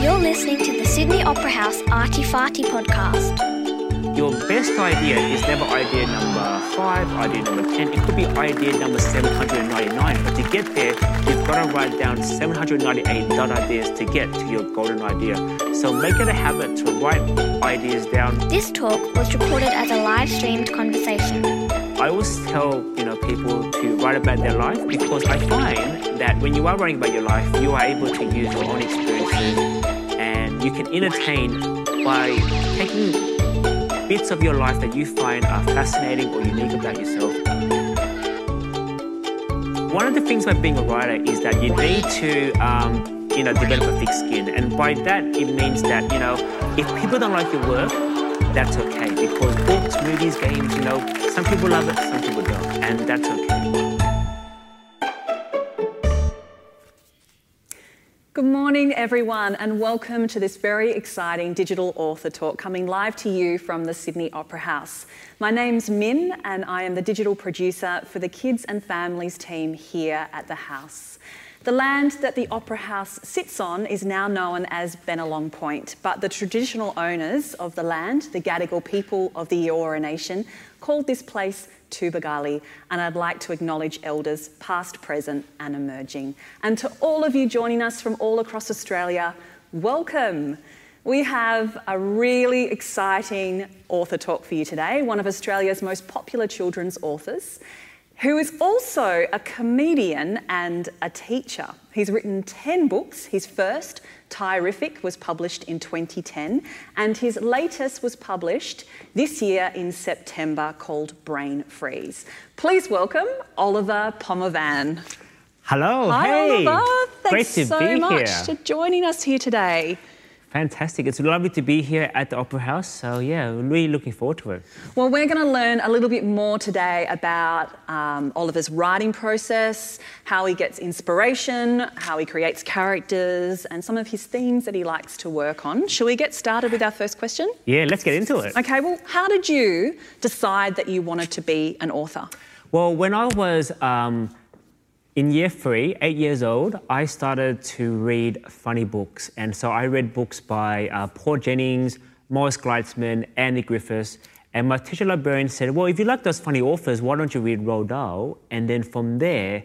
You're listening to the Sydney Opera House Arty Farty podcast. Your best idea is never idea number five, idea number 10. It could be idea number 799. But to get there, you've got to write down 798 dot ideas to get to your golden idea. So make it a habit to write ideas down. This talk was recorded as a live streamed conversation. I always tell you know people to write about their life because I find that when you are writing about your life, you are able to use your own experiences you can entertain by taking bits of your life that you find are fascinating or unique about yourself. One of the things about being a writer is that you need to, um, you know, develop a thick skin, and by that it means that you know, if people don't like your work, that's okay because books, movies, games, you know, some people love it, some people don't, and that's okay. Good morning, everyone, and welcome to this very exciting digital author talk coming live to you from the Sydney Opera House. My name's Min, and I am the digital producer for the Kids and Families team here at the house. The land that the Opera House sits on is now known as Bennelong Point, but the traditional owners of the land, the Gadigal people of the Eora Nation, called this place Tubowgule, and I'd like to acknowledge elders past, present, and emerging. And to all of you joining us from all across Australia, welcome. We have a really exciting author talk for you today, one of Australia's most popular children's authors, who is also a comedian and a teacher. He's written 10 books. His first, Thai-riffic, was published in 2010, and his latest was published this year in September called Brain Freeze. Please welcome Oliver Phommavanh. Hello, Hi, hey, Oliver. Thanks great to so be much here. for joining us here today. Fantastic! It's lovely to be here at the Opera House. So yeah, really looking forward to it. Well, we're going to learn a little bit more today about um, Oliver's writing process, how he gets inspiration, how he creates characters, and some of his themes that he likes to work on. Shall we get started with our first question? Yeah, let's get into it. Okay, well, how did you decide that you wanted to be an author? Well, when I was um, in year three, eight years old, I started to read funny books. And so I read books by uh, Paul Jennings, Morris Gleitzman, Andy Griffiths. And my teacher librarian said, Well, if you like those funny authors, why don't you read Roald Dahl? And then from there,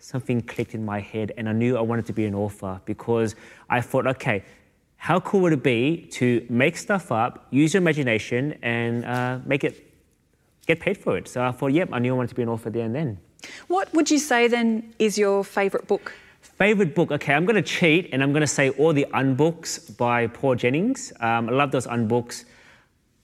something clicked in my head, and I knew I wanted to be an author because I thought, okay, how cool would it be to make stuff up, use your imagination, and uh, make it get paid for it? So I thought, yep, I knew I wanted to be an author there and then. What would you say then is your favourite book? Favorite book? Okay, I'm going to cheat and I'm going to say all the unbooks by Paul Jennings. Um, I love those unbooks.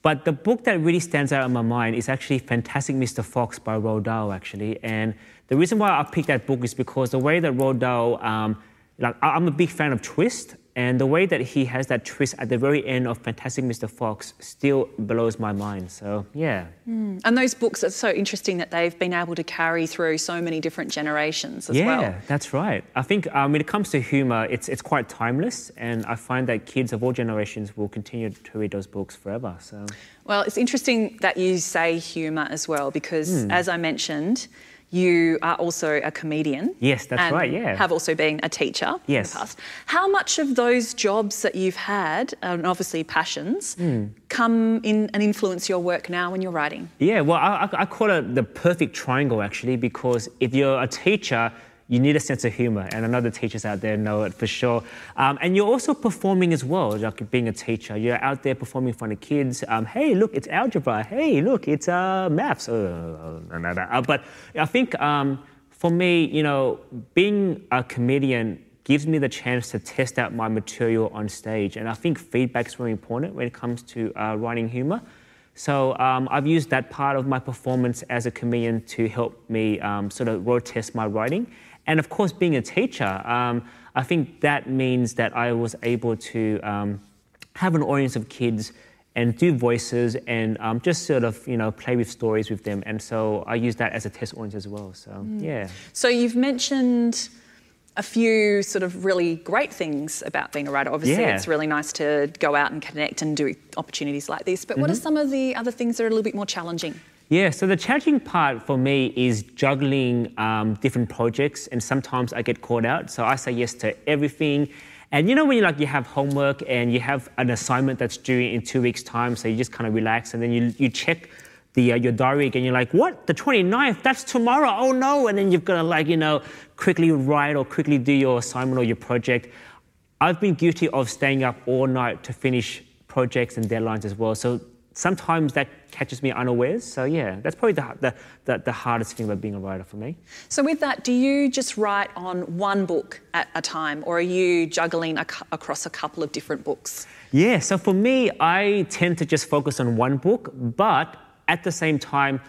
But the book that really stands out in my mind is actually Fantastic Mr. Fox by Roald Dahl, actually. And the reason why I picked that book is because the way that Roald Dahl, um, like, I'm a big fan of twist, and the way that he has that twist at the very end of Fantastic Mr. Fox still blows my mind. So, yeah. And those books are so interesting that they've been able to carry through so many different generations as yeah, well. Yeah, that's right. I think um, when it comes to humor, it's, it's quite timeless, and I find that kids of all generations will continue to read those books forever. So, Well, it's interesting that you say humour as well because, Hmm. as I mentioned, you are also a comedian. Yes, that's and right, yeah. Have also been a teacher Yes. in the past. How much of those jobs that you've had, and obviously passions, Hmm. come in and influence your work now when you're writing? yeah, well, I, I- I call it the perfect triangle actually, because if you're a teacher, you need a sense of humor, and I know the teachers out there know it for sure. Um, and you're also performing as well, like being a teacher. You're out there performing in front of kids. Um, hey, look, it's algebra. Hey, look, it's uh, maths. Uh. Uh, but I think um, for me, you know, being a comedian gives me the chance to test out my material on stage, and I think feedback is very important when it comes to uh, writing humor. So um, I've used that part of my performance as a comedian to help me um, sort of road test my writing. And of course, being a teacher, um, I think that means that I was able to um, have an audience of kids and do voices and um, just sort of you know play with stories with them. And so I use that as a test audience as well. So yeah. So you've mentioned a few sort of really great things about being a writer. Obviously, Yeah. it's really nice to go out and connect and do opportunities like this. But what are Mm-hmm. some of the other things that are a little bit more challenging? Yeah, so the challenging part for me is juggling um, different projects, and sometimes I get caught out. So I say yes to everything, And you know when you like you have homework and you have an assignment that's due in two weeks' time, so you just kind of relax and then you, you check the, uh, your diary again. You're like, what? The 29th? That's tomorrow. Oh no! And then you've got to like you know quickly write or quickly do your assignment or your project. I've been guilty of staying up all night to finish projects and deadlines as well. So sometimes that catches me unawares. So yeah, that's probably the, the, the, the, hardest thing about being a writer for me. So with that, do you just write on one book at a time, or are you juggling a, across a couple of different books? Yeah. So for me, I tend to just focus on one book, but at the same time,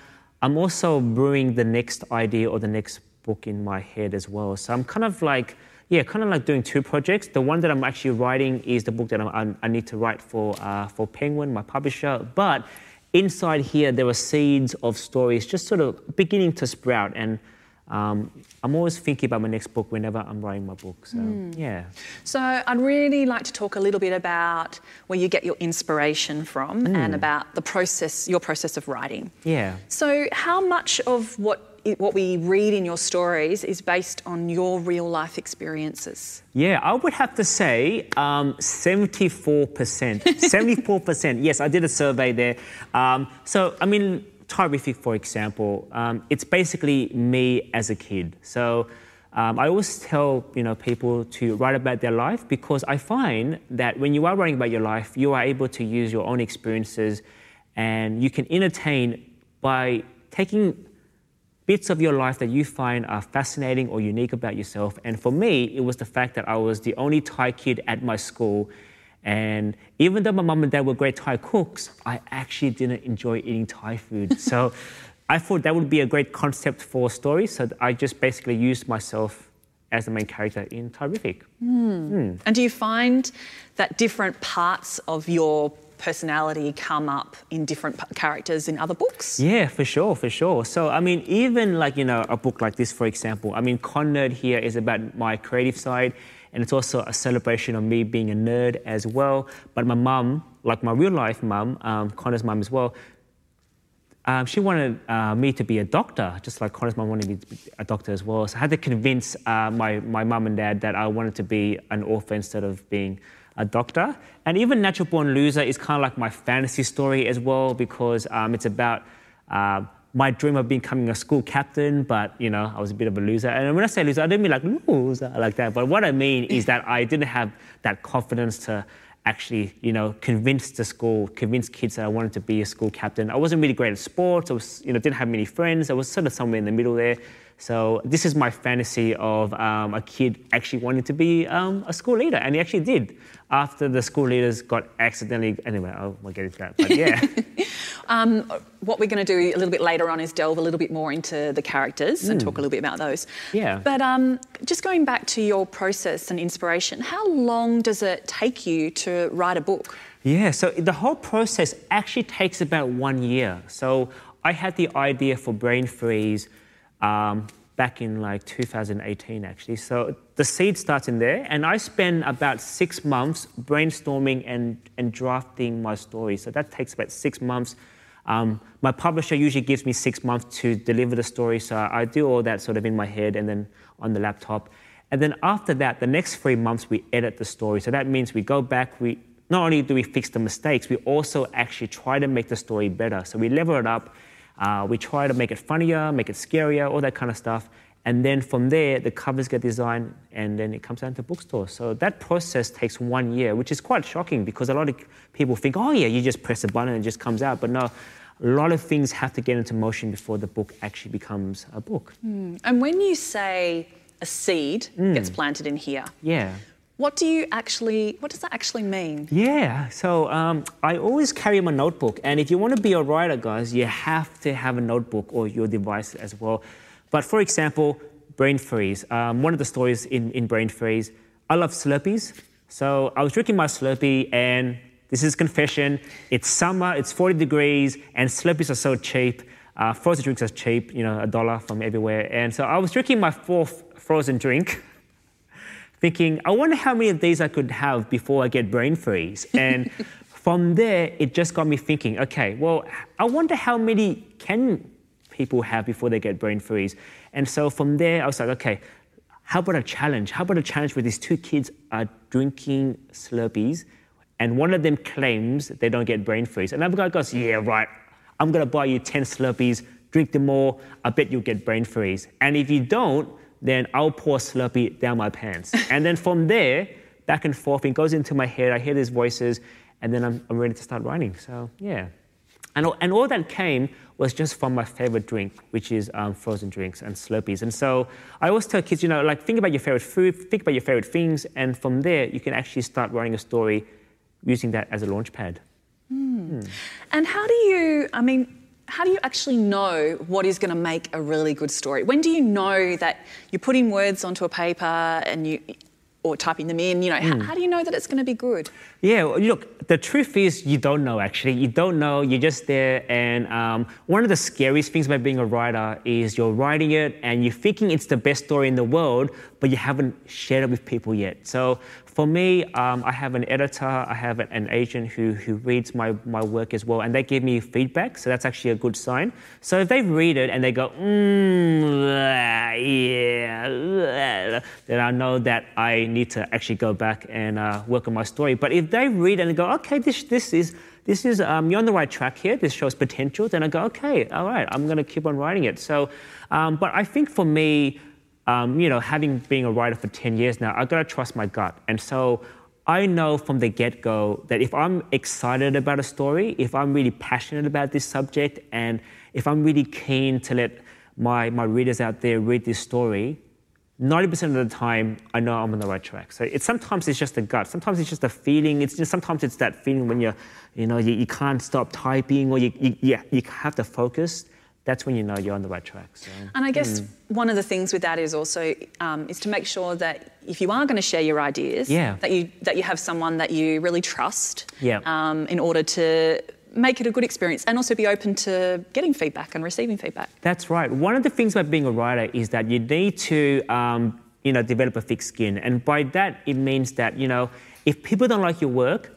I'm also brewing the next idea or the next book in my head as well. So I'm kind of like yeah, kind of like doing two projects. The one that I'm actually writing is the book that I, I need to write for uh, for Penguin, my publisher. But inside here, there are seeds of stories just sort of beginning to sprout, and um, I'm always thinking about my next book whenever I'm writing my book. So mm. yeah. So I'd really like to talk a little bit about where you get your inspiration from mm. and about the process, your process of writing. Yeah. So how much of what what we read in your stories is based on your real life experiences? Yeah, I would have to say um, 74%. 74%. Yes, I did a survey there. Um, so, I mean, Thai-riffic, for example, um, it's basically me as a kid. So, um, I always tell you know people to write about their life because I find that when you are writing about your life, you are able to use your own experiences, and you can entertain by taking bits of your life that you find are fascinating or unique about yourself. And for me, it was the fact that I was the only Thai kid at my school. And even though my mom and dad were great Thai cooks, I actually didn't enjoy eating Thai food. so I thought that would be a great concept for a story. So I just basically used myself as the main character in Thai-riffic. Mm. Mm. And do you find that different parts of your personality come up in different characters in other books? Yeah, for sure, for sure. So, I mean, even like, you know, a book like this, for example, I mean, Con-nerd here is about my creative side, and it's also a celebration of me being a nerd as well. But my mum, like my real life mum, um, Connor's mum as well, um, she wanted uh, me to be a doctor, just like Connor's mum wanted me to be a doctor as well. So I had to convince uh, my, my mum and dad that I wanted to be an author instead of being a doctor. And even Natural Born Loser is kind of like my fantasy story as well because um, it's about uh, my dream of becoming a school captain, but you know, I was a bit of a loser. And when I say loser, I don't mean like loser like that. But what I mean is that I didn't have that confidence to actually, you know, convince the school, convince kids that I wanted to be a school captain. I wasn't really great at sports. I was, you know, didn't have many friends. I was sort of somewhere in the middle there. So this is my fantasy of um, a kid actually wanting to be um, a school leader, and he actually did. After the school leaders got accidentally, anyway, I won't get into that, but yeah. um, what we're going to do a little bit later on is delve a little bit more into the characters mm. and talk a little bit about those. Yeah. But um, just going back to your process and inspiration, how long does it take you to write a book? Yeah, so the whole process actually takes about one year. So I had the idea for Brain Freeze um, back in like 2018 actually. So the seed starts in there, and I spend about six months brainstorming and, and drafting my story. So that takes about six months. Um, my publisher usually gives me six months to deliver the story, so I do all that sort of in my head and then on the laptop. And then after that, the next three months we edit the story. So that means we go back, we not only do we fix the mistakes, we also actually try to make the story better. So we level it up uh, we try to make it funnier, make it scarier, all that kind of stuff. And then from there, the covers get designed, and then it comes down to bookstores. So that process takes one year, which is quite shocking because a lot of people think, oh, yeah, you just press a button and it just comes out. But no, a lot of things have to get into motion before the book actually becomes a book. Mm. And when you say a seed mm. gets planted in here, yeah. What do you actually, what does that actually mean? Yeah, so um, I always carry my notebook. And if you want to be a writer, guys, you have to have a notebook or your device as well. But for example, Brain Freeze. Um, one of the stories in, in Brain Freeze, I love Slurpees. So I was drinking my Slurpee and this is confession. It's summer, it's 40 degrees, and Slurpees are so cheap. Uh, frozen drinks are cheap, you know, a dollar from everywhere. And so I was drinking my fourth frozen drink. Thinking, I wonder how many of these I could have before I get brain freeze. And from there, it just got me thinking, okay, well, I wonder how many can people have before they get brain freeze. And so from there, I was like, okay, how about a challenge? How about a challenge where these two kids are drinking Slurpees and one of them claims they don't get brain freeze. And Another guy goes, Yeah, right, I'm gonna buy you 10 Slurpees, drink them all, I bet you'll get brain freeze. And if you don't, then I'll pour Slurpee down my pants. and then from there, back and forth, it goes into my head, I hear these voices, and then I'm, I'm ready to start writing. So, yeah. And, and all that came was just from my favorite drink, which is um, frozen drinks and Slurpees. And so I always tell kids, you know, like think about your favorite food, think about your favorite things, and from there you can actually start writing a story using that as a launch pad. Mm. Mm. And how do you, I mean, how do you actually know what is going to make a really good story? When do you know that you're putting words onto a paper and you, or typing them in? You know, mm. how, how, do you know that it's going to be good? Yeah, look, the truth is you don't know actually. You don't know. You're just there, and um, one of the scariest things about being a writer is you're writing it and you're thinking it's the best story in the world, but you haven't shared it with people yet. So for me, um, I have an editor, I have an agent who, who reads my, my work as well, and they give me feedback, so that's actually a good sign. So if they read it and they go, mm, yeah, then I know that I need to actually go back and uh, work on my story. But if they read and they go, okay, this, this is, this is um, you're on the right track here, this shows potential, then I go, okay, all right, I'm going to keep on writing it. So, um, but I think for me, um, you know, having been a writer for 10 years now, I've got to trust my gut. And so I know from the get go that if I'm excited about a story, if I'm really passionate about this subject, and if I'm really keen to let my, my readers out there read this story, 90% of the time, I know I'm on the right track. So it's sometimes it's just a gut. Sometimes it's just a feeling. It's just sometimes it's that feeling when you're, you know, you, you can't stop typing or you, you, you have to focus that's when you know you're on the right track. So, and I guess mm. one of the things with that is also um, is to make sure that if you are going to share your ideas, yeah. that you that you have someone that you really trust, yeah. um, in order to make it a good experience and also be open to getting feedback and receiving feedback. That's right. One of the things about being a writer is that you need to, um, you know, develop a thick skin, and by that it means that you know if people don't like your work,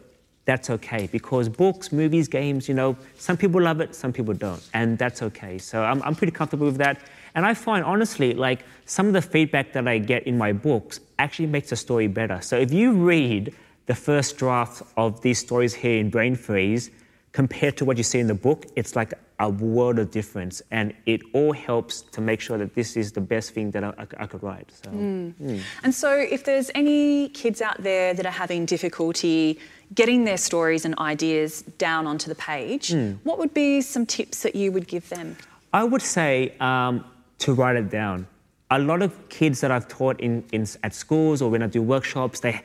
that's okay because books, movies, games, you know, some people love it, some people don't, and that's okay. So I'm, I'm pretty comfortable with that. And I find, honestly, like some of the feedback that I get in my books actually makes the story better. So if you read the first draft of these stories here in Brain Freeze compared to what you see in the book, it's like a world of difference. And it all helps to make sure that this is the best thing that I, I, I could write. So, mm. Mm. And so, if there's any kids out there that are having difficulty getting their stories and ideas down onto the page, mm. what would be some tips that you would give them? I would say um, to write it down. A lot of kids that I've taught in, in, at schools or when I do workshops, they,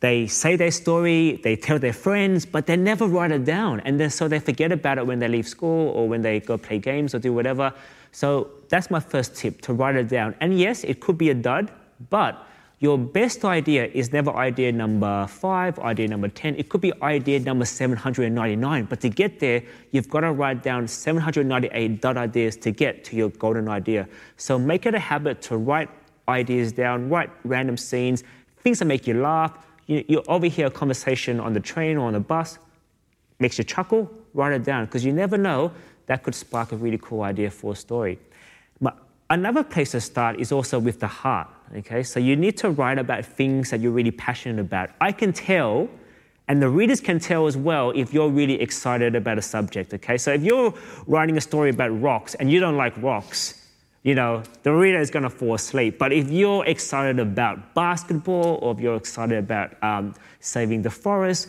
they say their story, they tell their friends, but they never write it down. And then, so they forget about it when they leave school or when they go play games or do whatever. So that's my first tip to write it down. And yes, it could be a dud, but your best idea is never idea number five, idea number 10. It could be idea number 799. But to get there, you've got to write down 798 dot ideas to get to your golden idea. So make it a habit to write ideas down, write random scenes, things that make you laugh. You, you overhear a conversation on the train or on the bus, makes you chuckle, write it down, because you never know that could spark a really cool idea for a story. But another place to start is also with the heart. Okay, so you need to write about things that you're really passionate about. I can tell, and the readers can tell as well if you're really excited about a subject. Okay, so if you're writing a story about rocks and you don't like rocks, you know, the reader is going to fall asleep. But if you're excited about basketball or if you're excited about um, saving the forest,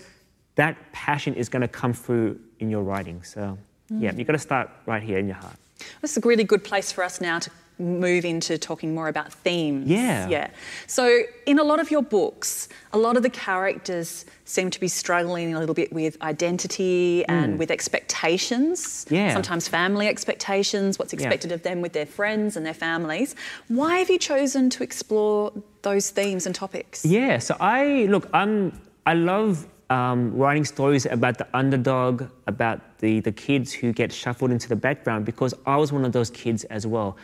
that passion is going to come through in your writing. So, mm. yeah, you've got to start right here in your heart. This is a really good place for us now to move into talking more about themes. Yeah. Yeah. So, in a lot of your books, a lot of the characters seem to be struggling a little bit with identity and mm. with expectations. Yeah. Sometimes family expectations, what's expected yeah. of them with their friends and their families. Why have you chosen to explore those themes and topics? Yeah. So, I look, I'm, I love um, writing stories about the underdog, about the, the kids who get shuffled into the background because I was one of those kids as well.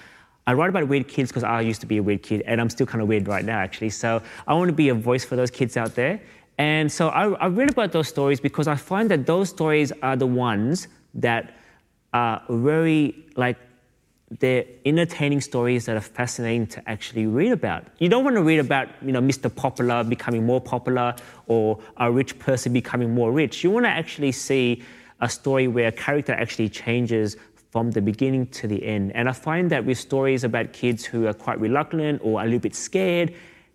I write about weird kids because I used to be a weird kid, and I'm still kind of weird right now, actually. So I want to be a voice for those kids out there. And so I, I read about those stories because I find that those stories are the ones that are very like they're entertaining stories that are fascinating to actually read about. You don't want to read about, you know, Mr. Popular becoming more popular or a rich person becoming more rich. You want to actually see a story where a character actually changes from the beginning to the end. And I find that with stories about kids who are quite reluctant or a little bit scared,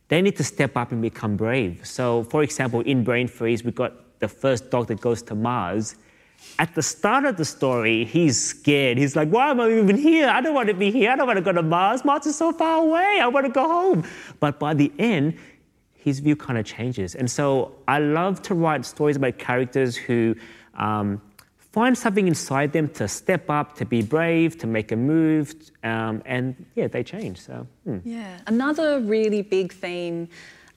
they need to step up and become brave. So, for example, in Brain Freeze, we got the first dog that goes to Mars at the start of the story, he's scared. He's like, Why am I even here? I don't want to be here. I don't want to go to Mars. Mars is so far away. I want to go home. But by the end, his view kind of changes. And so I love to write stories about characters who um, find something inside them to step up, to be brave, to make a move, um, and yeah, they change. So, hmm. yeah. Another really big theme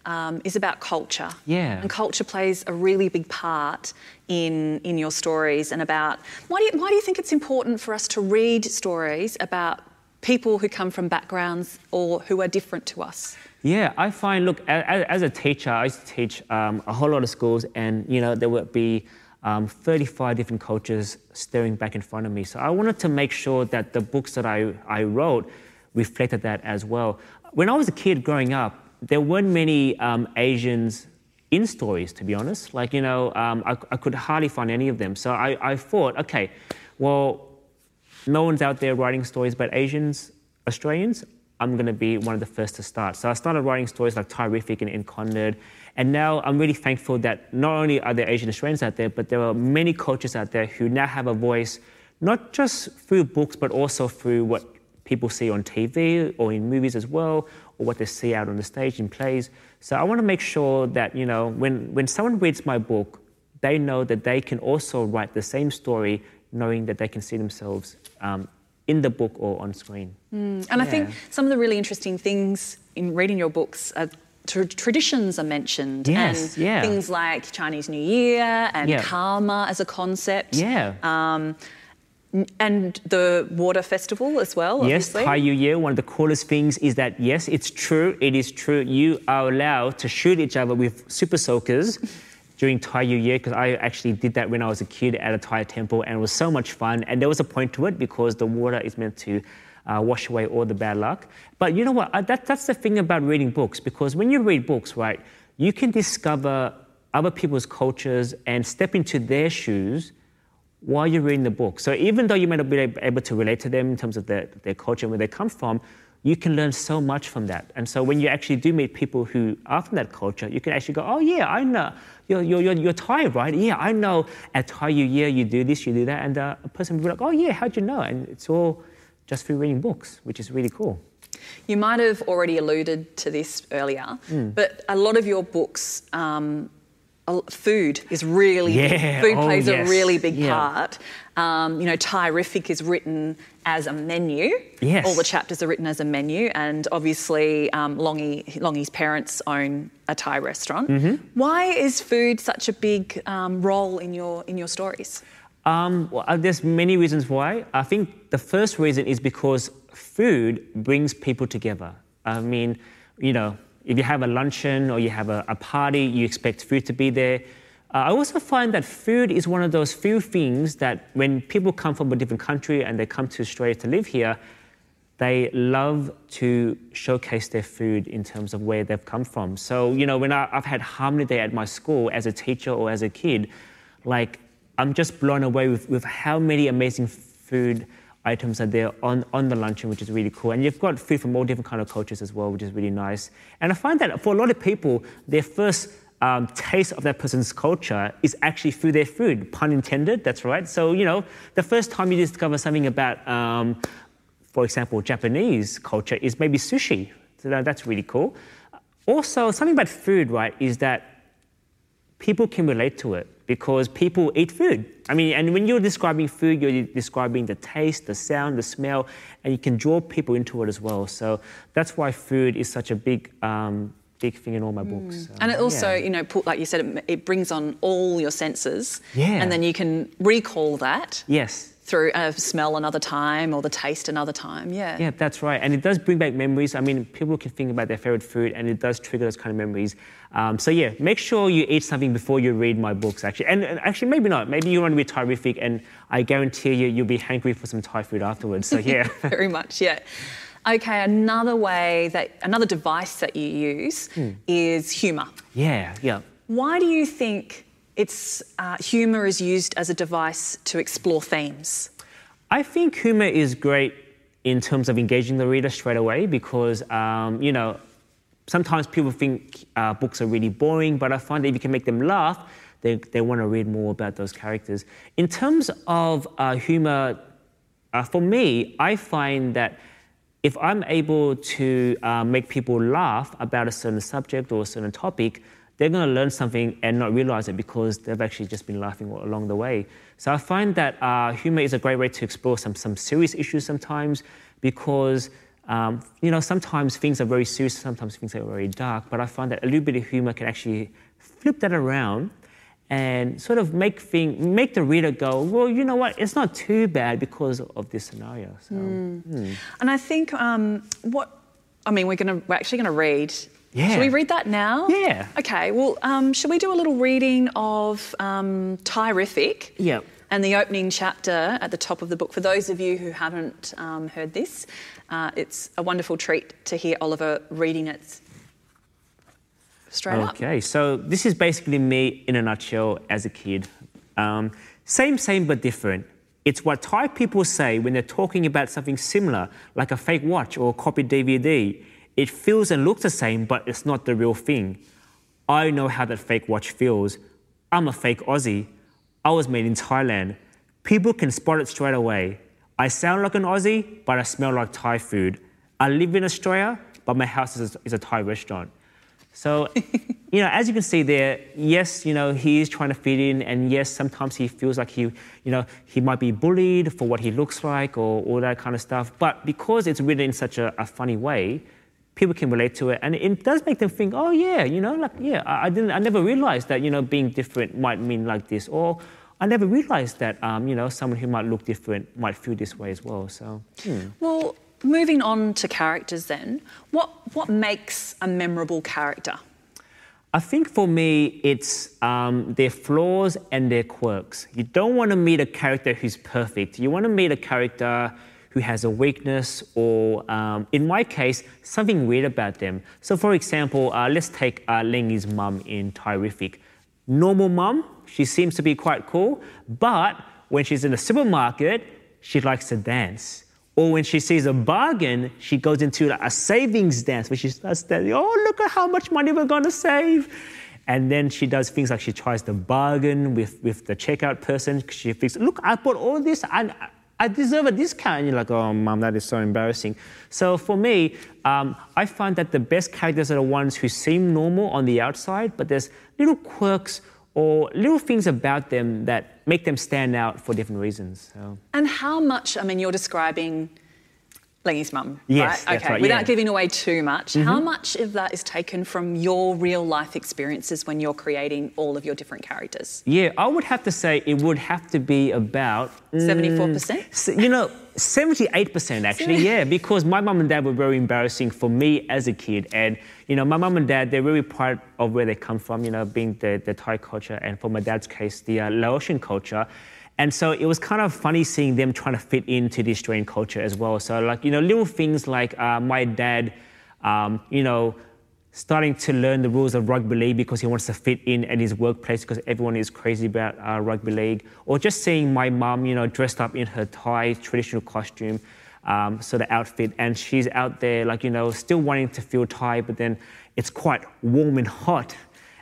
um, is about culture. Yeah. And culture plays a really big part in, in your stories and about why do, you, why do you think it's important for us to read stories about people who come from backgrounds or who are different to us? Yeah, I find, look, as, as a teacher, I used to teach um, a whole lot of schools, and, you know, there would be um, 35 different cultures staring back in front of me. So I wanted to make sure that the books that I, I wrote reflected that as well. When I was a kid growing up, there weren't many um, Asians in stories, to be honest. Like, you know, um, I, I, could hardly find any of them. So I, I thought, okay, well, no one's out there writing stories about Asians, Australians. I'm going to be one of the first to start. So I started writing stories like Thai-riffic and Incondered. And now I'm really thankful that not only are there Asian Australians out there, but there are many cultures out there who now have a voice, not just through books, but also through what people see on TV or in movies as well, or what they see out on the stage in plays. So I want to make sure that, you know, when, when someone reads my book, they know that they can also write the same story knowing that they can see themselves um, in the book or on screen. Mm. And yeah. I think some of the really interesting things in reading your books are traditions are mentioned yes, and yeah. things like Chinese New Year and yeah. karma as a concept. Yeah. Um, and the water festival as well. Yes, Thai New Year. One of the coolest things is that yes, it's true. It is true. You are allowed to shoot each other with super soakers during Thai New Year because I actually did that when I was a kid at a Thai temple, and it was so much fun. And there was a point to it because the water is meant to. Uh, wash away all the bad luck. But you know what? Uh, that, that's the thing about reading books because when you read books, right, you can discover other people's cultures and step into their shoes while you're reading the book. So even though you may not be able to relate to them in terms of their, their culture and where they come from, you can learn so much from that. And so when you actually do meet people who are from that culture, you can actually go, oh yeah, I know, you're, you're, you're, you're Thai, right? Yeah, I know at Thai you, yeah, you do this, you do that. And uh, a person will be like, oh yeah, how'd you know? And it's all just through reading books, which is really cool. You might have already alluded to this earlier, mm. but a lot of your books um, food is really yeah. food oh, plays yes. a really big yeah. part. Um, you know, Thai-riffic is written as a menu. Yes. All the chapters are written as a menu, and obviously, um, Lengy, Lengy's parents own a Thai restaurant. Mm-hmm. Why is food such a big um, role in your in your stories? Um, well, uh, there's many reasons why. I think the first reason is because food brings people together. I mean, you know, if you have a luncheon or you have a, a party, you expect food to be there. Uh, I also find that food is one of those few things that when people come from a different country and they come to Australia to live here, they love to showcase their food in terms of where they've come from. So, you know, when I, have had Harmony Day at my school as a teacher or as a kid, like, I'm just blown away with, with how many amazing food items are there on, on the luncheon, which is really cool. And you've got food from all different kind of cultures as well, which is really nice. And I find that for a lot of people, their first um, taste of that person's culture is actually through their food, pun intended, that's right. So, you know, the first time you discover something about, um, for example, Japanese culture is maybe sushi. So that's really cool. Also, something about food, right, is that people can relate to it because people eat food. I mean, and when you're describing food, you're describing the taste, the sound, the smell, and you can draw people into it as well. So that's why food is such a big, um, big thing in all my books. Mm. and it also, yeah. you know, put, like you said, it, it, brings on all your senses. Yeah. And then you can recall that. Yes. Through a smell another time or the taste another time. Yeah. Yeah, that's right. And it does bring back memories. I mean, people can think about their favorite food and it does trigger those kind of memories. Um, so, yeah, make sure you eat something before you read my books, actually. And, and actually, maybe not. Maybe you want to be Thai-riffic and I guarantee you, you'll be hungry for some Thai food afterwards. So, yeah. Very much, yeah. Okay, another way that, another device that you use Hmm. is humour. yeah, yeah. Why do you think it's uh, humour is used as a device to explore themes? I think humor is great in terms of engaging the reader straight away because, um, you know, sometimes people think uh, books are really boring, but I find that if you can make them laugh, they, they want to read more about those characters. In terms of uh, humor, uh, for me, I find that if I'm able to uh, make people laugh about a certain subject or a certain topic, they're going to learn something and not realize it because they've actually just been laughing along the way. So I find that uh, humor is a great way to explore some, some serious issues sometimes because, um, you know, sometimes things are very serious, sometimes things are very dark, but I find that a little bit of humor can actually flip that around and sort of make thing, make the reader go, well, you know what, it's not too bad because of this scenario. So, And I think um, what I mean, we're gonna we're actually gonna read. Yeah. Should we read that now? Yeah. Okay. Well, um, shall we do a little reading of um, Thai-riffic? Yep. And the opening chapter at the top of the book. For those of you who haven't um, heard this, uh, it's a wonderful treat to hear Oliver reading it straight up. Okay, so this is basically me in a nutshell as a kid. Um, same, same, but different. It's what Thai people say when they're talking about something similar, like a fake watch or a copied DVD. It feels and looks the same, but it's not the real thing. I know how that fake watch feels. I'm a fake Aussie. I was made in Thailand. People can spot it straight away. I sound like an Aussie, but I smell like Thai food. I live in Australia, but my house is a, is a Thai restaurant. So, you know, as you can see there, yes, you know, he is trying to fit in, and yes, sometimes he feels like he, you know, he might be bullied for what he looks like or all that kind of stuff. But because it's written in such a, a funny way, people can relate to it, and it does make them think, oh yeah, you know, like yeah, I, I didn't, I never realized that you know being different might mean like this, or I never realized that um, you know someone who might look different might feel this way as well. So. Well, moving on to characters then, what, what makes a memorable character? I think for me, it's um, their flaws and their quirks. You don't want to meet a character who's perfect. You want to meet a character who has a weakness or, um, in my case, something weird about them. So, for example, uh, let's take uh, mum in Thai-riffic. Normal mum, she seems to be quite cool, but when she's in the supermarket, she likes to dance. Or when she sees a bargain, she goes into a savings dance where she starts dancing. Oh, look at how much money we're going to save. And then she does things like she tries to bargain with, with the checkout person. She thinks, look, I bought all this. I, I deserve a discount. And you're like, oh, mom, that is so embarrassing. So for me, um, I find that the best characters are the ones who seem normal on the outside, but there's little quirks or little things about them that make them stand out for different reasons. So. And how much, I mean, you're describing Lengy's mum, Yes, right? okay, right, without yeah. Mm-hmm. giving away too much, how much of that is taken from your real life experiences when you're creating all of your different characters? Yeah, I would have to say it would have to be about mm, 74%? s- you know, 78% actually, yeah, because my mum and dad were very embarrassing for me as a kid. And, you know, my mum and dad, they're really proud of where they come from, you know, being the, the Thai culture, and for my dad's case, the uh, Laotian culture. And so it was kind of funny seeing them trying to fit into the Australian culture as well. So, like, you know, little things like uh, my dad, um, you know, starting to learn the rules of rugby league because he wants to fit in at his workplace because everyone is crazy about uh, rugby league, or just seeing my mum, you know, dressed up in her Thai traditional costume, um, sort of outfit, and she's out there, like, you know, still wanting to feel Thai, but then it's quite warm and hot.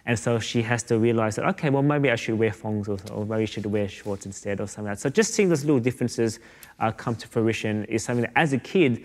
And so she has to realize that, okay, well, maybe I should wear thongs or, or maybe I should wear shorts instead or something like that. So just seeing those little differences uh, come to fruition is something that as a kid,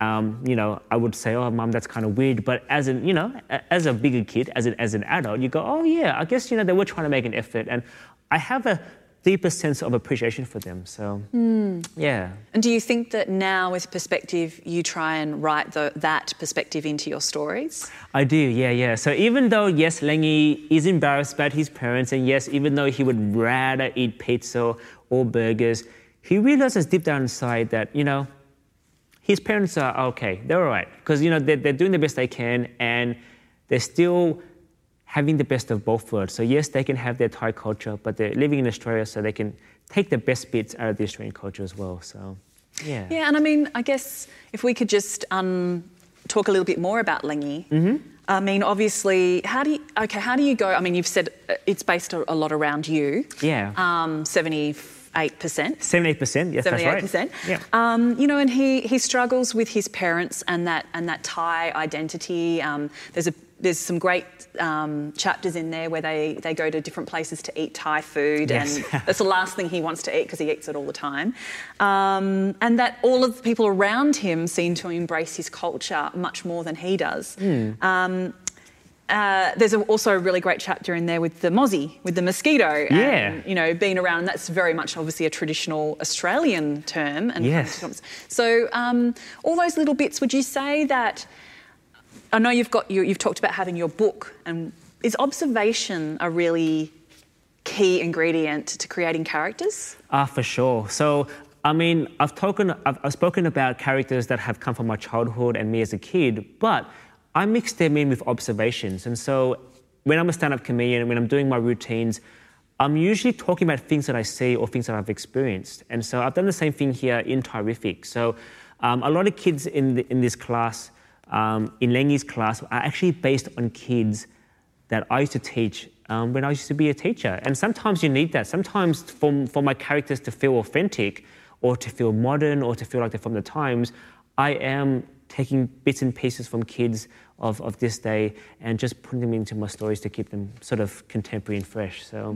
um, you know, I would say, oh, mom, that's kind of weird. But as an, you know, as a bigger kid, as an, as an adult, you go, oh, yeah, I guess, you know, they were trying to make an effort. And I have a deeper sense of appreciation for them. So, hmm. yeah. And do you think that now, with perspective, you try and write the, that perspective into your stories? I do, yeah, yeah. So even though, yes, Lengy is embarrassed about his parents, and yes, even though he would rather eat pizza or burgers, he realizes deep down inside that, you know, his parents are okay, they're all right. Because, you know, they're, they're doing the best they can and they're still having the best of both worlds. So, yes, they can have their Thai culture, but they're living in Australia so they can take the best bits out of the Australian culture as well. So, yeah. Yeah, and I mean, I guess if we could just um, talk a little bit more about Lengy. Mm-hmm. I mean, obviously, how do you, okay, how do you go? I mean, you've said uh, it's based a, a lot around you. Yeah. Um, 78%. 78%, yes, that's right. 78%. Yeah. Um, you know, and he, he struggles with his parents and that and that Thai identity. Um, there's a there's some great um, chapters in there where they, they go to different places to eat Thai food, Yes. and that's the last thing he wants to eat because he eats it all the time. Um, and that all of the people around him seem to embrace his culture much more than he does. Hmm. Um, uh, there's a, also a really great chapter in there with the mozzie, with the mosquito. Yeah. And, you know, being around, and that's very much obviously a traditional Australian term. And Yes. So, um, all those little bits, would you say that? I know you've got you, you've talked about having your book, and is observation a really key ingredient to creating characters? Ah, for sure. So, I mean, I've, talken, I've, I've spoken about characters that have come from my childhood and me as a kid, but I mix them in with observations. And so, when I'm a stand up comedian, when I'm doing my routines, I'm usually talking about things that I see or things that I've experienced. And so, I've done the same thing here in Thai-riffic. So, um, a lot of kids in, the, in this class, um, in Lengy's class, are actually based on kids that I used to teach um, when I used to be a teacher. And sometimes you need that. Sometimes for, for my characters to feel authentic or to feel modern or to feel like they're from the times, I am taking bits and pieces from kids of, of this day and just putting them into my stories to keep them sort of contemporary and fresh. So,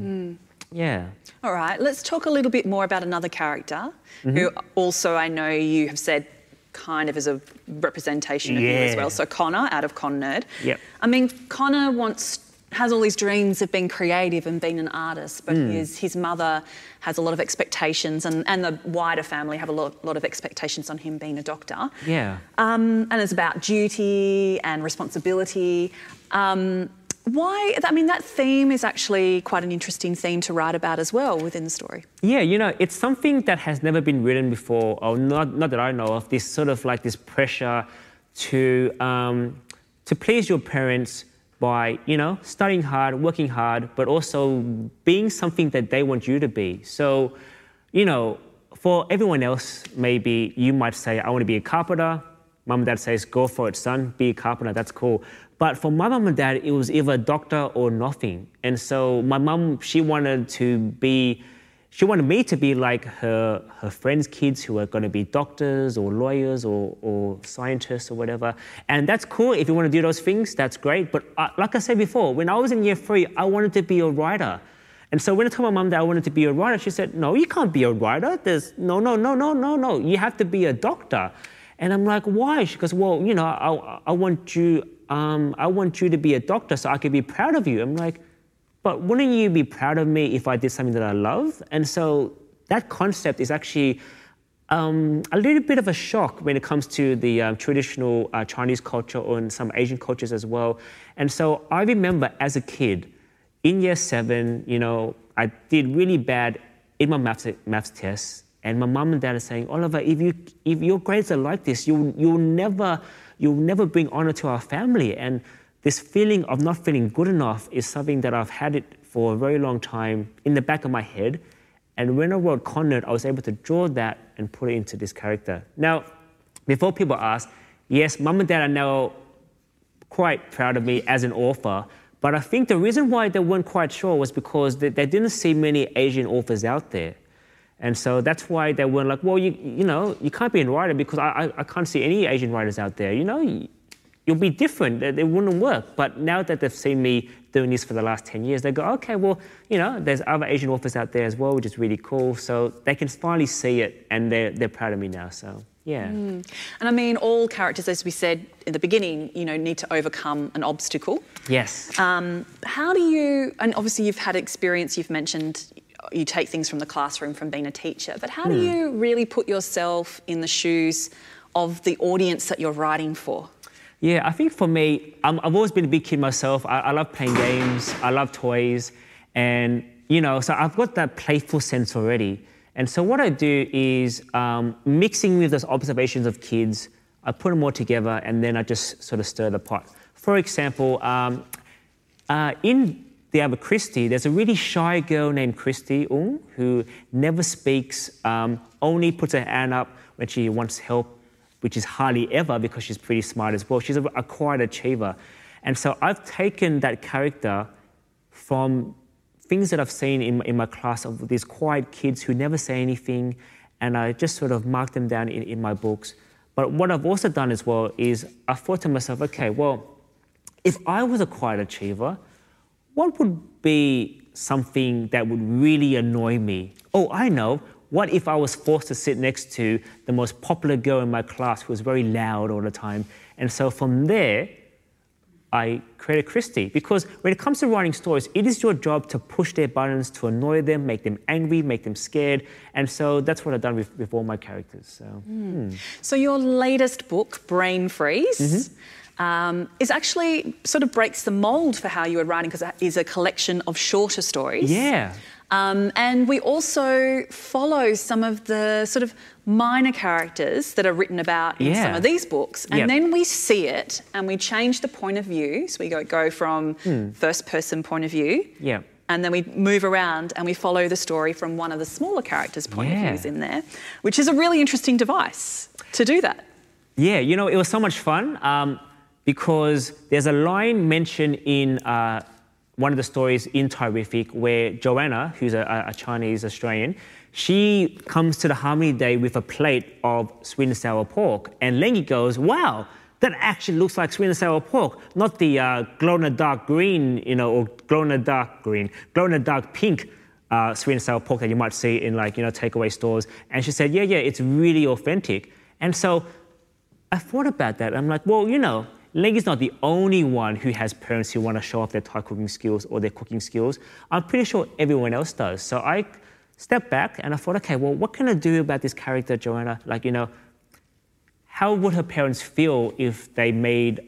yeah. All right, let's talk a little bit more about another character Mm-hmm. who also I know you have said kind of is a representation of you as well. So Connor out of Con-nerd. Yep. I mean, Connor wants has all these dreams of being creative and being an artist, but Hmm. his his mother has a lot of expectations, and, and the wider family have a lot, lot of expectations on him being a doctor. Yeah. Um, and it's about duty and responsibility. Um, why? I mean, that theme is actually quite an interesting theme to write about as well within the story. Yeah, you know, it's something that has never been written before, or not, not that I know of, this sort of like this pressure to, um, to please your parents by, you know, studying hard, working hard, but also being something that they want you to be. So, you know, for everyone else, maybe you might say, I want to be a carpenter. Mum and dad says, go for it, son, be a carpenter, that's cool. But for my mum and dad, it was either a doctor or nothing. And so my mum, she wanted to be, she wanted me to be like her, her friends' kids who are going to be doctors or lawyers or, or scientists or whatever. And that's cool. If you want to do those things, that's great. But uh, like I said before, when I was in year three, I wanted to be a writer. And so when I told my mom that I wanted to be a writer, she said, No, you can't be a writer. There's no, no, no, no, no, no. You have to be a doctor. And I'm like, Why? She goes, Well, you know, I, I want you, um, I want you to be a doctor so I could be proud of you. I'm like, But wouldn't you be proud of me if I did something that I love? And so that concept is actually um, a little bit of a shock when it comes to the um, traditional uh, Chinese culture or in some Asian cultures as well. And so I remember as a kid, in year seven, you know, I did really bad in my maths, maths tests. And my mom and dad are saying, Oliver, if, you, if your grades are like this, you, you'll, never, you'll never bring honor to our family. And this feeling of not feeling good enough is something that I've had it for a very long time in the back of my head. And when I wrote Con-nerd, I was able to draw that and put it into this character. Now, before people ask, yes, mum and dad are now quite proud of me as an author, but I think the reason why they weren't quite sure was because they, they didn't see many Asian authors out there. And so that's why they weren't like, well, you, you know, you can't be a writer because I, I, I can't see any Asian writers out there. You know, you, you'll be different. It, it wouldn't work. But now that they've seen me doing this for the last 10 years, they go, okay, well, you know, there's other Asian authors out there as well, which is really cool. So they can finally see it and they're, they're proud of me now. So, yeah. And I mean, all characters, as we said in the beginning, you know, need to overcome an obstacle. Yes. Um, how do you, and obviously you've had experience, you've mentioned you take things from the classroom from being a teacher, but how do you really put yourself in the shoes of the audience that you're writing for? Yeah, I think for me, i have always been a big kid myself. I, I love playing games, I love toys, and you know, so I've got that playful sense already. And so what I do is um, mixing with those observations of kids, I put them all together and then I just sort of stir the pot. For example, um, uh, in the other Christy, there's a really shy girl named Christy Ung who never speaks, um, only puts her hand up when she wants help, which is hardly ever because she's pretty smart as well. She's a, a quiet achiever. And so I've taken that character from things that I've seen in, in my class of these quiet kids who never say anything, and I just sort of mark them down in, in my books. But what I've also done as well is I thought to myself, okay, well, if I was a quiet achiever, what would be something that would really annoy me? Oh, I know. What if I was forced to sit next to the most popular girl in my class who was very loud all the time? And so from there, I created Christy. because when it comes to writing stories, it is your job to push their buttons, to annoy them, make them angry, make them scared. And so that's what I've done with, with all my characters. So, mm. So your latest book, Brain Freeze, mm-hmm um, is actually sort of breaks the mold for how you were writing because it is a collection of shorter stories. Yeah. Um, and we also follow some of the sort of minor characters that are written about in yeah. some of these books. And yep. then we see it and we change the point of view. So we go, go from hmm. first person point of view. Yeah. And then we move around and we follow the story from one of the smaller characters' point yeah. of views in there, which is a really interesting device to do that. Yeah, you know, it was so much fun. Um, because there's a line mentioned in uh, one of the stories in Thai-riffic where Joanna, who's a, a, Chinese Australian, she comes to the Harmony Day with a plate of sweet and sour pork, and Lengy goes, "Wow." That actually looks like sweet and sour pork, not the uh, glow in the dark green, you know, or glow in the dark green, glow in the dark pink uh, sweet and sour pork that you might see in like you know takeaway stores. And she said, "Yeah, yeah, it's really authentic." And so I thought about that. I'm like, well, you know, Lengy is not the only one who has parents who want to show off their Thai cooking skills or their cooking skills. I'm pretty sure everyone else does. So I stepped back and I thought, okay, well, what can I do about this character, Joanna? Like, you know, how would her parents feel if they made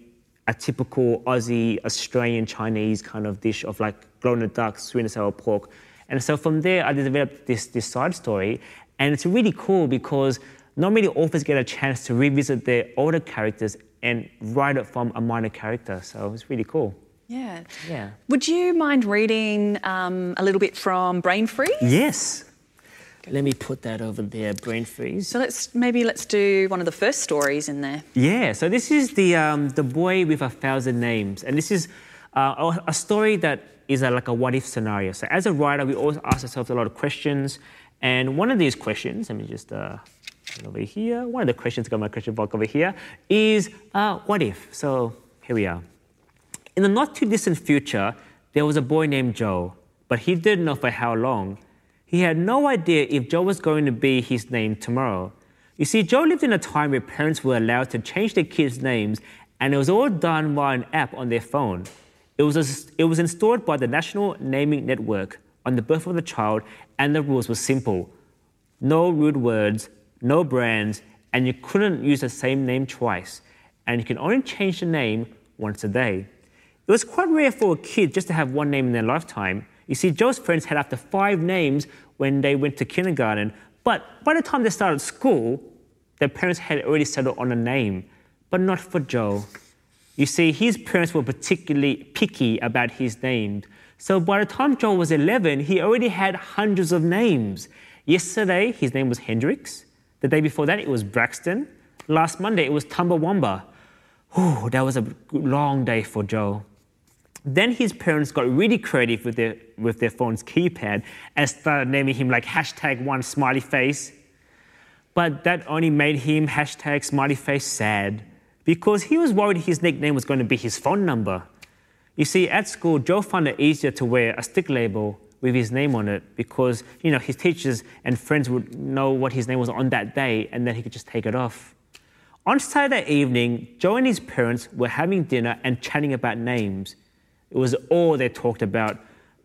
a typical Aussie, Australian, Chinese kind of dish of like the dark, sweet and sour pork? And so from there, I developed this, this side story. And it's really cool because not many authors get a chance to revisit their older characters and write it from a minor character. So it was really cool. Yeah. Yeah. Would you mind reading um, a little bit from Brain Freeze? Yes. Let me put that over there, Brain Freeze. So let's maybe let's do one of the first stories in there. Yeah. So this is the um, the boy with a thousand names, and this is uh, a story that is a, like a what if scenario. So as a writer, we always ask ourselves a lot of questions, and one of these questions, let me just uh, over here. One of the questions, got my question block over here, is uh, what if? So here we are. In the not too distant future, there was a boy named Joe, but he didn't know for how long. He had no idea if Joe was going to be his name tomorrow. You see, Joe lived in a time where parents were allowed to change their kids' names, and it was all done via an app on their phone. It was, a, it was installed by the National Naming Network on the birth of the child, and the rules were simple no rude words, no brands, and you couldn't use the same name twice. And you can only change the name once a day. It was quite rare for a kid just to have one name in their lifetime. You see, Joe's friends had up to five names when they went to kindergarten, but by the time they started school, their parents had already settled on a name, but not for Joe. You see, his parents were particularly picky about his name. So by the time Joe was 11, he already had hundreds of names. Yesterday, his name was Hendrix. The day before that, it was Braxton. Last Monday, it was Tumbawamba. Whew, that was a long day for Joe. Then his parents got really creative with their, with their phone's keypad and started naming him like hashtag one smiley face. But that only made him hashtag smiley face sad because he was worried his nickname was going to be his phone number. You see, at school, Joe found it easier to wear a stick label with his name on it because you know his teachers and friends would know what his name was on that day and then he could just take it off. On Saturday evening, Joe and his parents were having dinner and chatting about names. It was all they talked about.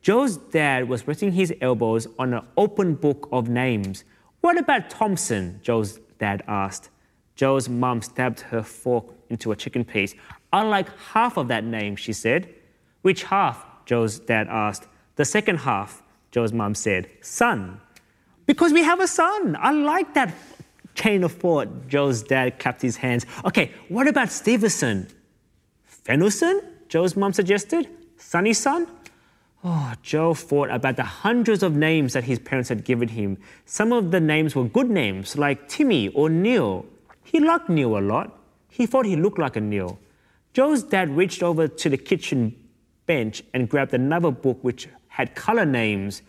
Joe's dad was resting his elbows on an open book of names. What about Thompson? Joe's dad asked. Joe's mum stabbed her fork into a chicken piece. I like half of that name, she said. Which half? Joe's dad asked. The second half, Joe's mom said, son. Because we have a son. I like that chain of thought. Joe's dad clapped his hands. Okay, what about Stevenson? Fennelson? Joe's mom suggested. Sunny son? Oh, Joe thought about the hundreds of names that his parents had given him. Some of the names were good names, like Timmy or Neil. He liked Neil a lot. He thought he looked like a Neil. Joe's dad reached over to the kitchen bench and grabbed another book which had color names.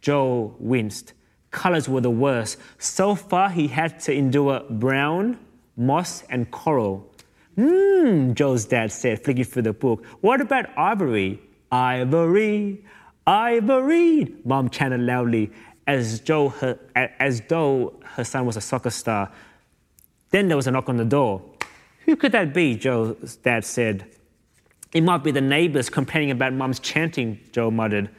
Joe winced. Colors were the worst. So far, he had to endure brown, moss, and coral. Mmm, Joe's dad said, flicking through the book. What about ivory? Ivory, ivory, mom chanted loudly as, Joe, her, as though her son was a soccer star. Then there was a knock on the door. Who could that be? Joe's dad said. It might be the neighbors complaining about mom's chanting, Joe muttered.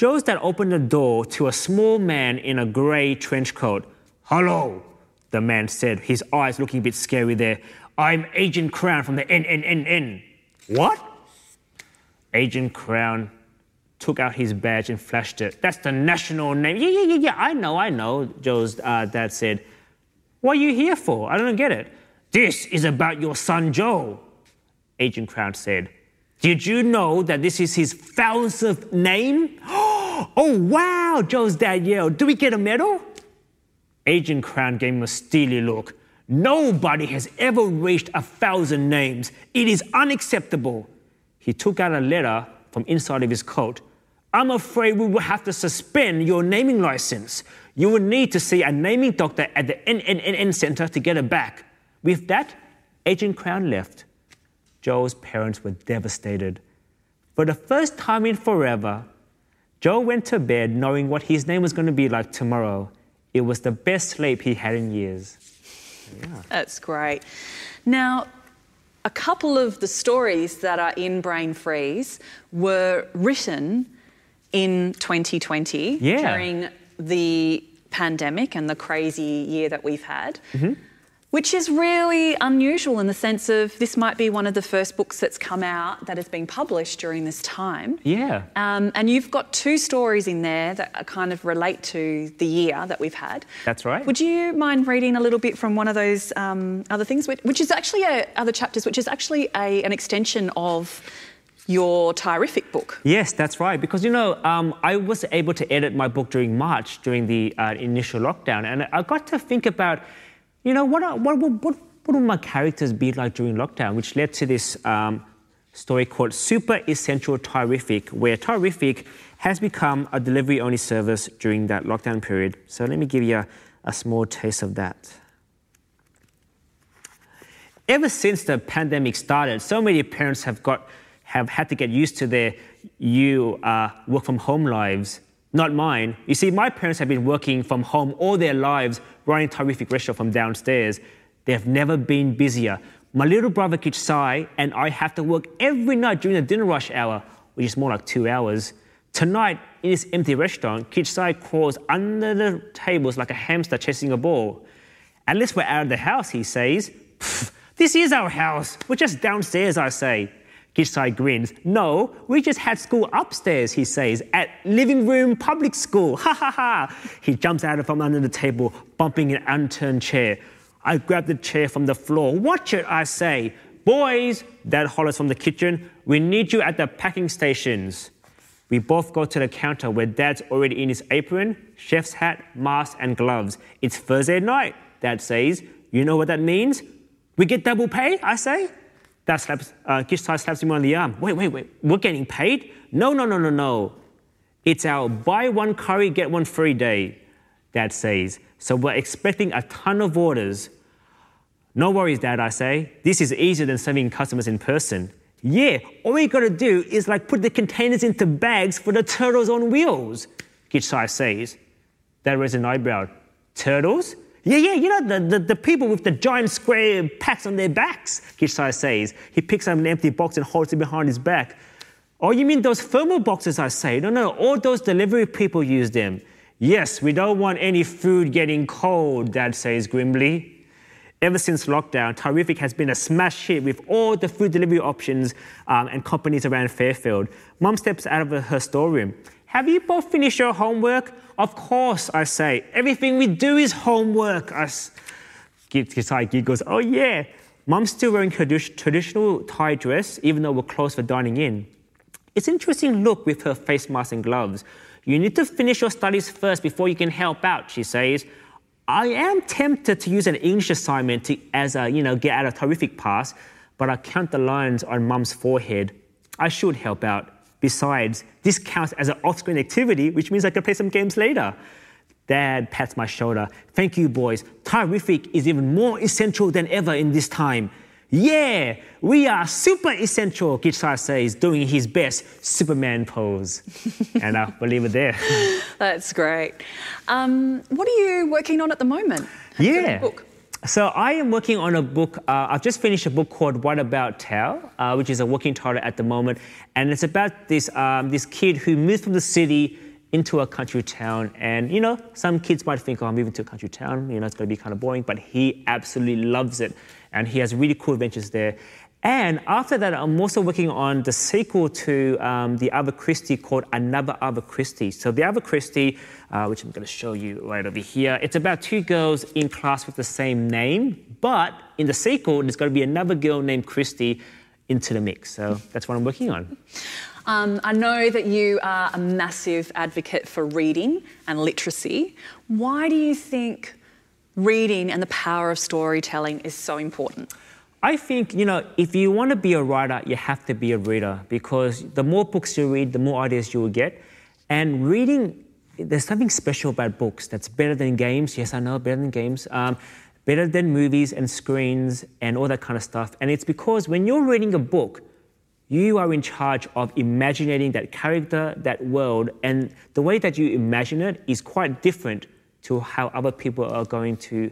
Joe's dad opened the door to a small man in a grey trench coat. Hello, the man said, his eyes looking a bit scary there. I'm Agent Crown from the NNNN. What? Agent Crown took out his badge and flashed it. That's the national name. Yeah, yeah, yeah, yeah. I know, I know, Joe's uh, dad said. What are you here for? I don't get it. This is about your son Joe, Agent Crown said. Did you know that this is his thousandth name? Oh, wow, Joe's dad yelled. Do we get a medal? Agent Crown gave him a steely look. Nobody has ever reached a thousand names. It is unacceptable he took out a letter from inside of his coat. I'm afraid we will have to suspend your naming license. You will need to see a naming doctor at the NNNN Center to get it back. With that, Agent Crown left. Joe's parents were devastated. For the first time in forever, Joe went to bed knowing what his name was going to be like tomorrow. It was the best sleep he had in years. Yeah. That's great. Now, a couple of the stories that are in Brain Freeze were written in 2020 yeah. during the pandemic and the crazy year that we've had. Mm-hmm which is really unusual in the sense of this might be one of the first books that's come out that has been published during this time. Yeah. Um, and you've got two stories in there that kind of relate to the year that we've had. That's right. Would you mind reading a little bit from one of those um, other things, which, which is actually a, other chapters, which is actually a, an extension of your Thai-riffic book. Yes, that's right. Because, you know, um, I was able to edit my book during March, during the uh, initial lockdown, and I got to think about you know, what, are, what, what, what, would my characters be like during lockdown, which led to this um, story called Super Essential Thai-riffic, where Thai-riffic has become a delivery only service during that lockdown period. So let me give you a, a small taste of that. Ever since the pandemic started, so many parents have got have had to get used to their you uh, work from home lives not mine. You see, my parents have been working from home all their lives, running Thai-riffic restaurant from downstairs. They have never been busier. My little brother Sai and I have to work every night during the dinner rush hour, which is more like two hours. Tonight, in this empty restaurant, Sai crawls under the tables like a hamster chasing a ball. Unless we're out of the house, he says. This is our house. We're just downstairs, I say. Gishai grins. No, we just had school upstairs, he says, at living room public school. Ha ha ha. He jumps out from under the table, bumping an unturned chair. I grab the chair from the floor. Watch it, I say. Boys, Dad hollers from the kitchen, we need you at the packing stations. We both go to the counter where Dad's already in his apron, chef's hat, mask, and gloves. It's Thursday night, Dad says. You know what that means? We get double pay, I say. That slaps, uh, Gishtai slaps him on the arm. Wait, wait, wait. We're getting paid? No, no, no, no, no. It's our buy one curry, get one free day, Dad says. So we're expecting a ton of orders. No worries, Dad, I say. This is easier than serving customers in person. Yeah, all we gotta do is like put the containers into bags for the turtles on wheels, Gishtai says. Dad raises an eyebrow. Turtles? Yeah, yeah, you know, the, the, the, people with the giant square packs on their backs, Gishai says. He picks up an empty box and holds it behind his back. Oh, you mean those thermal boxes, I say? No, no, all those delivery people use them. Yes, we don't want any food getting cold, Dad says grimly. Ever since lockdown, Thai-riffic has been a smash hit with all the food delivery options um, and companies around Fairfield. Mum steps out of her storeroom. Have you both finished your homework? Of course, I say. Everything we do is homework. I s- Kisai giggles, Oh, yeah. Mum's still wearing her traditional Thai dress, even though we're closed for dining in. It's an interesting look with her face mask and gloves. You need to finish your studies first before you can help out, she says. I am tempted to use an English assignment to, as a, you know, get out a Thai-riffic pass, but I count the lines on mum's forehead. I should help out. Besides, this counts as an off-screen activity, which means I can play some games later. Dad pats my shoulder. Thank you, boys. Thai-riffic is even more essential than ever in this time. Yeah, we are super essential, Gitsar says, doing his best Superman pose. and I'll leave it there. That's great. Um, what are you working on at the moment? Have Yeah. So I am working on a book. Uh, I've just finished a book called What About Tao, uh, which is a working title at the moment, and it's about this um, this kid who moved from the city into a country town. And you know, some kids might think, "Oh, I'm moving to a country town. You know, it's going to be kind of boring," but he absolutely loves it, and he has really cool adventures there. And after that, I'm also working on the sequel to um, the Other Christy called Another Other Christy. So the Other Christy, uh, which I'm going to show you right over here, it's about two girls in class with the same name, but in the sequel, there's going to be another girl named Christy into the mix. So that's what I'm working on. Um, I know that you are a massive advocate for reading and literacy. Why do you think reading and the power of storytelling is so important? I think, you know, if you want to be a writer, you have to be a reader because the more books you read, the more ideas you will get. And reading, there's something special about books that's better than games. Yes, I know, better than games. Um, better than movies and screens and all that kind of stuff. And it's because when you're reading a book, you are in charge of imagining that character, that world, and the way that you imagine it is quite different to how other people are going to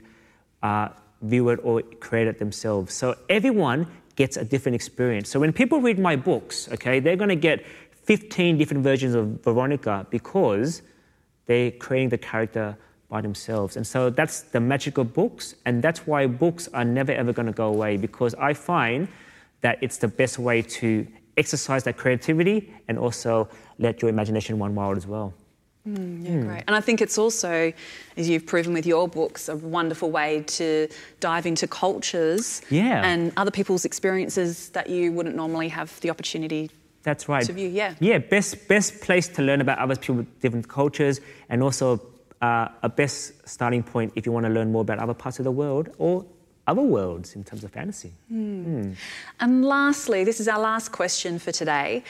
uh, view it or create it themselves. So everyone gets a different experience. So when people read my books, okay, they're going to get 15 different versions of Veronica because they're creating the character by themselves. And so that's the magic of books, and that's why books are never ever going to go away because I find that it's the best way to exercise that creativity and also let your imagination run wild as well. Mm, yeah, hmm. great. And I think it's also, as you've proven with your books, a wonderful way to dive into cultures Yeah. and other people's experiences that you wouldn't normally have the opportunity. That's right. To view, yeah. Yeah, best best place to learn about other people with different cultures, and also uh, a best starting point if you want to learn more about other parts of the world or other worlds in terms of fantasy. Hmm. Hmm. And lastly, this is our last question for today.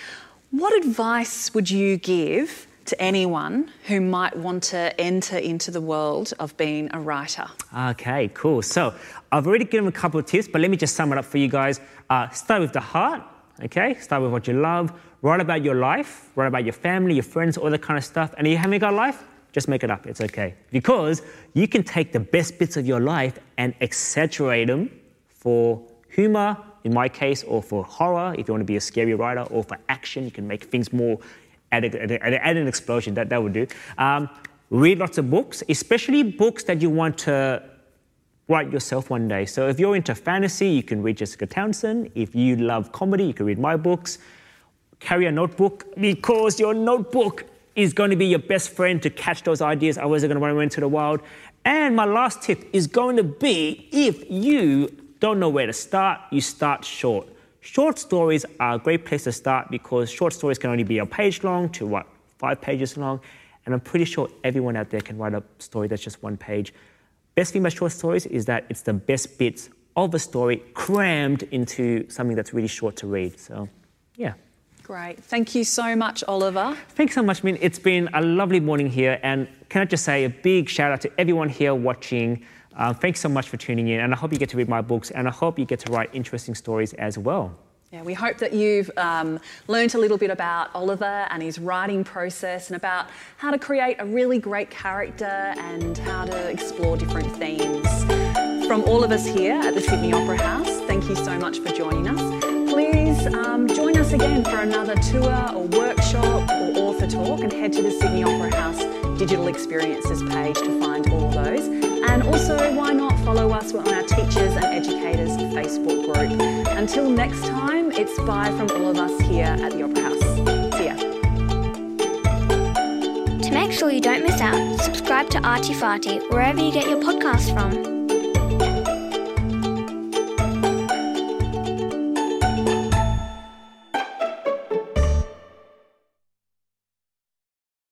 What advice would you give to anyone who might want to enter into the world of being a writer? Okay, cool. So I've already given a couple of tips, but let me just sum it up for you guys. Uh, start with the heart, okay? Start with what you love. Write about your life, write about your family, your friends, all that kind of stuff. And if you haven't got a life, just make it up. It's okay. Because you can take the best bits of your life and exaggerate them for humor, in my case, or for horror, if you want to be a scary writer, or for action, you can make things more, add, a- add, add an explosion, that, that would do. Um, read lots of books, especially books that you want to write yourself one day. So if you're into fantasy, you can read Jessica Townsend. If you love comedy, you can read my books. Carry a notebook because your notebook is going to be your best friend to catch those ideas. Otherwise, they're going to run into the wild. And my last tip is going to be if you don't know where to start, you start short. Short stories are a great place to start because short stories can only be a page long to what, five pages long. And I'm pretty sure everyone out there can write a story that's just one page. Best thing about short stories is that it's the best bits of a story crammed into something that's really short to read. So, yeah. Great. Thank you so much, Oliver. Thanks so much, Min. It's been a lovely morning here. And can I just say a big shout out to everyone here watching. Uh, thanks so much for tuning in. And I hope you get to read my books and I hope you get to write interesting stories as well. Yeah, we hope that you've um, a little bit about Oliver and his writing process and about how to create a really great character and how to explore different themes. From all of us here at the Sydney Opera House, thank you so much for joining us. Please um, join us again for another tour or workshop or author talk and head to the Sydney Opera House digital experiences page to find all those. Also, why not follow us We're on our Teachers and Educators Facebook group. Until next time, it's bye from all of us here at the Opera House. See ya. To make sure you don't miss out, subscribe to Arty Farty wherever you get your podcasts from.